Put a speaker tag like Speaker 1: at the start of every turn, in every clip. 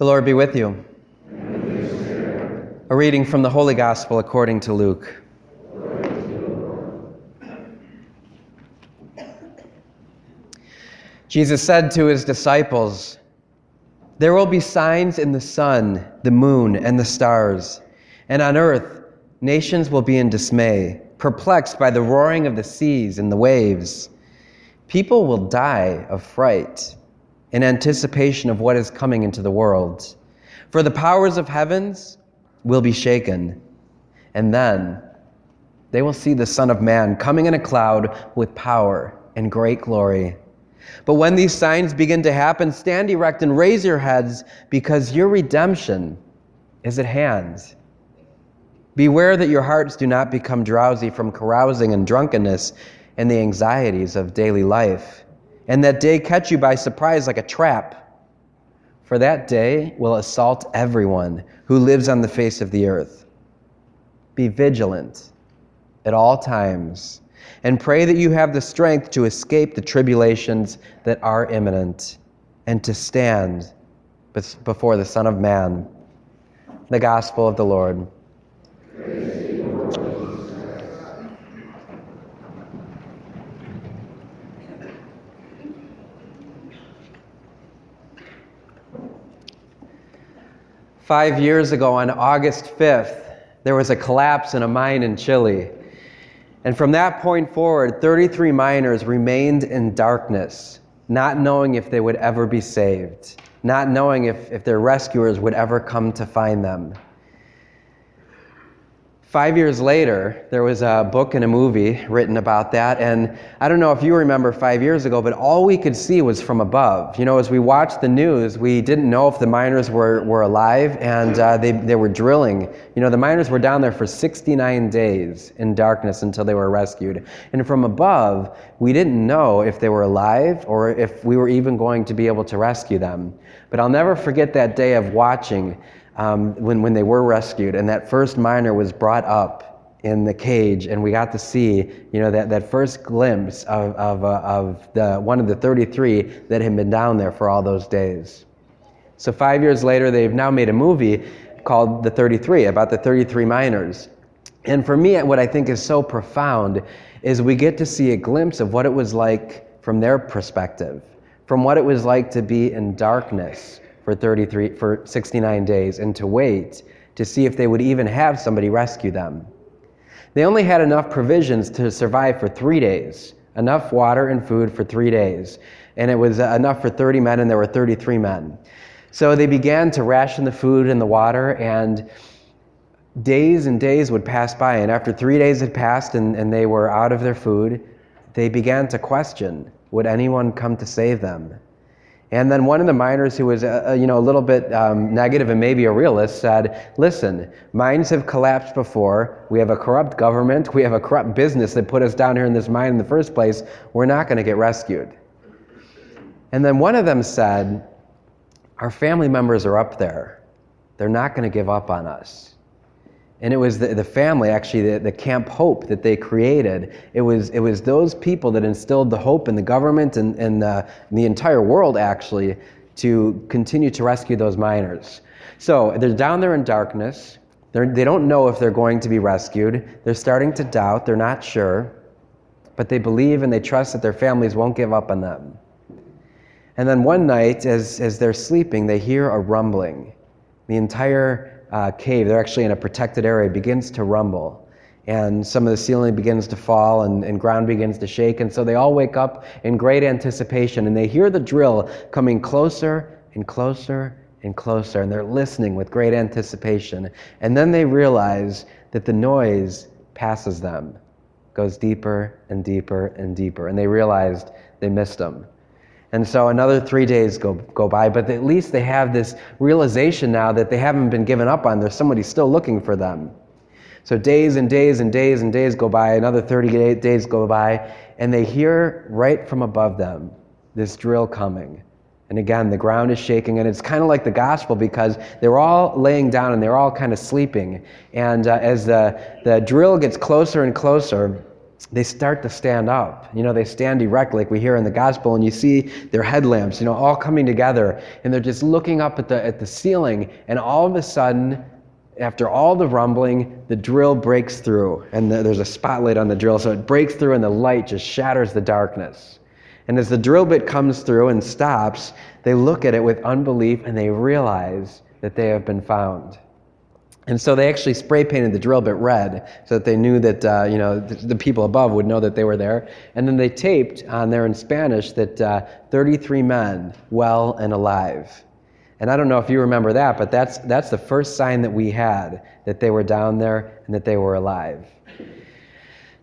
Speaker 1: The Lord be with you. A reading from the Holy Gospel according to Luke. Jesus said to his disciples, There will be signs in the sun, the moon, and the stars, and on earth nations will be in dismay, perplexed by the roaring of the seas and the waves. People will die of fright in anticipation of what is coming into the world. For the powers of heavens will be shaken, and then they will see the Son of Man coming in a cloud with power and great glory. But when these signs begin to happen, stand erect and raise your heads, because your redemption is at hand. Beware that your hearts do not become drowsy from carousing and drunkenness and the anxieties of daily life and that day catch you by surprise like a trap. For that day will assault everyone who lives on the face of the earth. Be vigilant at all times and pray that you have the strength to escape the tribulations that are imminent and to stand before the Son of Man. The Gospel of the Lord. Five years ago, on August 5th, there was a collapse in a mine in Chile. And from that point forward, 33 miners remained in darkness, not knowing if they would ever be saved, not knowing if, if their rescuers would ever come to find them. Five years later, there was a book and a movie written about that. And I don't know if you remember five years ago, but all we could see was from above. You know, as we watched the news, we didn't know if the miners were, were alive and uh, they, they were drilling. You know, the miners were down there for 69 days in darkness until they were rescued. And from above, we didn't know if they were alive or if we were even going to be able to rescue them. But I'll never forget that day of watching um, when, when they were rescued, and that first miner was brought up in the cage, and we got to see, you know, that, that first glimpse of, of, uh, of the, one of the 33 that had been down there for all those days. So five years later, they've now made a movie called The 33, about the 33 miners. And for me, what I think is so profound is we get to see a glimpse of what it was like from their perspective, from what it was like to be in darkness, for 33 for 69 days and to wait to see if they would even have somebody rescue them. They only had enough provisions to survive for 3 days, enough water and food for 3 days, and it was uh, enough for 30 men and there were 33 men. So they began to ration the food and the water and days and days would pass by and after 3 days had passed and, and they were out of their food, they began to question, would anyone come to save them? And then one of the miners who was, uh, uh, you know, a little bit um, negative and maybe a realist said, listen, mines have collapsed before. We have a corrupt government. We have a corrupt business that put us down here in this mine in the first place. We're not going to get rescued. And then one of them said, our family members are up there. They're not going to give up on us. And it was the, the family, actually, the, the Camp Hope that they created. It was, it was those people that instilled the hope in the government and, and uh, the, the entire world, actually, to continue to rescue those miners. So they're down there in darkness. They're, they don't know if they're going to be rescued. They're starting to doubt. They're not sure. But they believe and they trust that their families won't give up on them. And then one night, as, as they're sleeping, they hear a rumbling. The entire uh, cave, they're actually in a protected area, begins to rumble. And some of the ceiling begins to fall and, and ground begins to shake. And so they all wake up in great anticipation and they hear the drill coming closer and closer and closer. And they're listening with great anticipation. And then they realize that the noise passes them, goes deeper and deeper and deeper. And they realized they missed them. And so another three days go, go by, but at least they have this realization now that they haven't been given up on. There's somebody still looking for them. So days and days and days and days go by, another 30 days go by, and they hear right from above them this drill coming. And again, the ground is shaking, and it's kind of like the gospel because they're all laying down and they're all kind of sleeping. And uh, as the, the drill gets closer and closer, they start to stand up. You know, they stand erect like we hear in the gospel, and you see their headlamps, you know, all coming together, and they're just looking up at the, at the ceiling, and all of a sudden, after all the rumbling, the drill breaks through, and the, there's a spotlight on the drill, so it breaks through, and the light just shatters the darkness. And as the drill bit comes through and stops, they look at it with unbelief and they realize that they have been found. And so they actually spray painted the drill bit red so that they knew that, uh, you know, the, the, people above would know that they were there. And then they taped on there in Spanish that uh, 33 men, well and alive. And I don't know if you remember that, but that's, that's the first sign that we had that they were down there and that they were alive.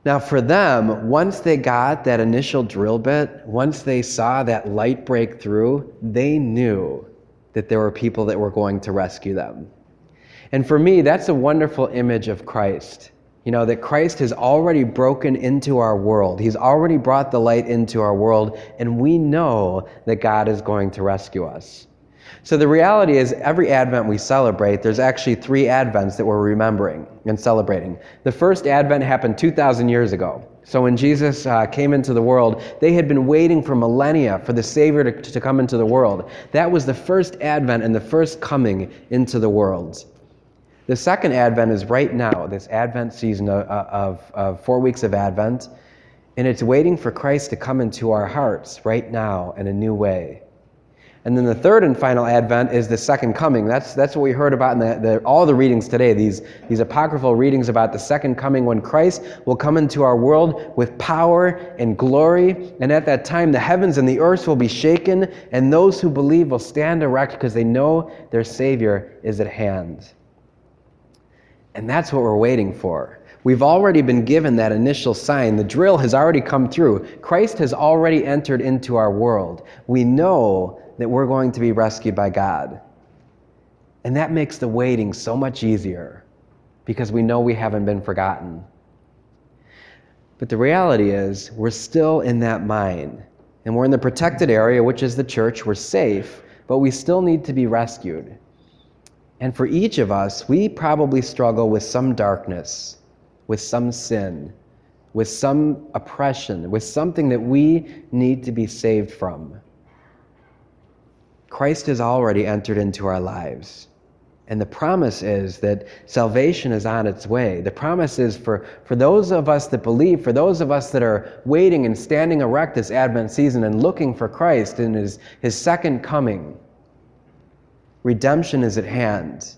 Speaker 1: Now, for them, once they got that initial drill bit, once they saw that light break through, they knew that there were people that were going to rescue them. And for me, that's a wonderful image of Christ. You know, that Christ has already broken into our world. He's already brought the light into our world, and we know that God is going to rescue us. So the reality is, every Advent we celebrate, there's actually three Advents that we're remembering and celebrating. The first Advent happened 2,000 years ago. So when Jesus uh, came into the world, they had been waiting for millennia for the Savior to, to come into the world. That was the first Advent and the first coming into the world. The second Advent is right now, this Advent season of, of, of, four weeks of Advent, and it's waiting for Christ to come into our hearts right now in a new way. And then the third and final Advent is the second coming. That's, that's what we heard about in the, the, all the readings today, these, these apocryphal readings about the second coming when Christ will come into our world with power and glory. And at that time, the heavens and the earth will be shaken, and those who believe will stand erect because they know their Savior is at hand. And that's what we're waiting for. We've already been given that initial sign. The drill has already come through. Christ has already entered into our world. We know that we're going to be rescued by God. And that makes the waiting so much easier because we know we haven't been forgotten. But the reality is, we're still in that mine. And we're in the protected area, which is the church. We're safe, but we still need to be rescued. And for each of us, we probably struggle with some darkness, with some sin, with some oppression, with something that we need to be saved from. Christ has already entered into our lives. And the promise is that salvation is on its way. The promise is for, for those of us that believe, for those of us that are waiting and standing erect this Advent season and looking for Christ in his, his second coming Redemption is at hand.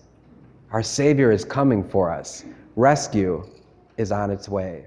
Speaker 1: Our Savior is coming for us. Rescue is on its way.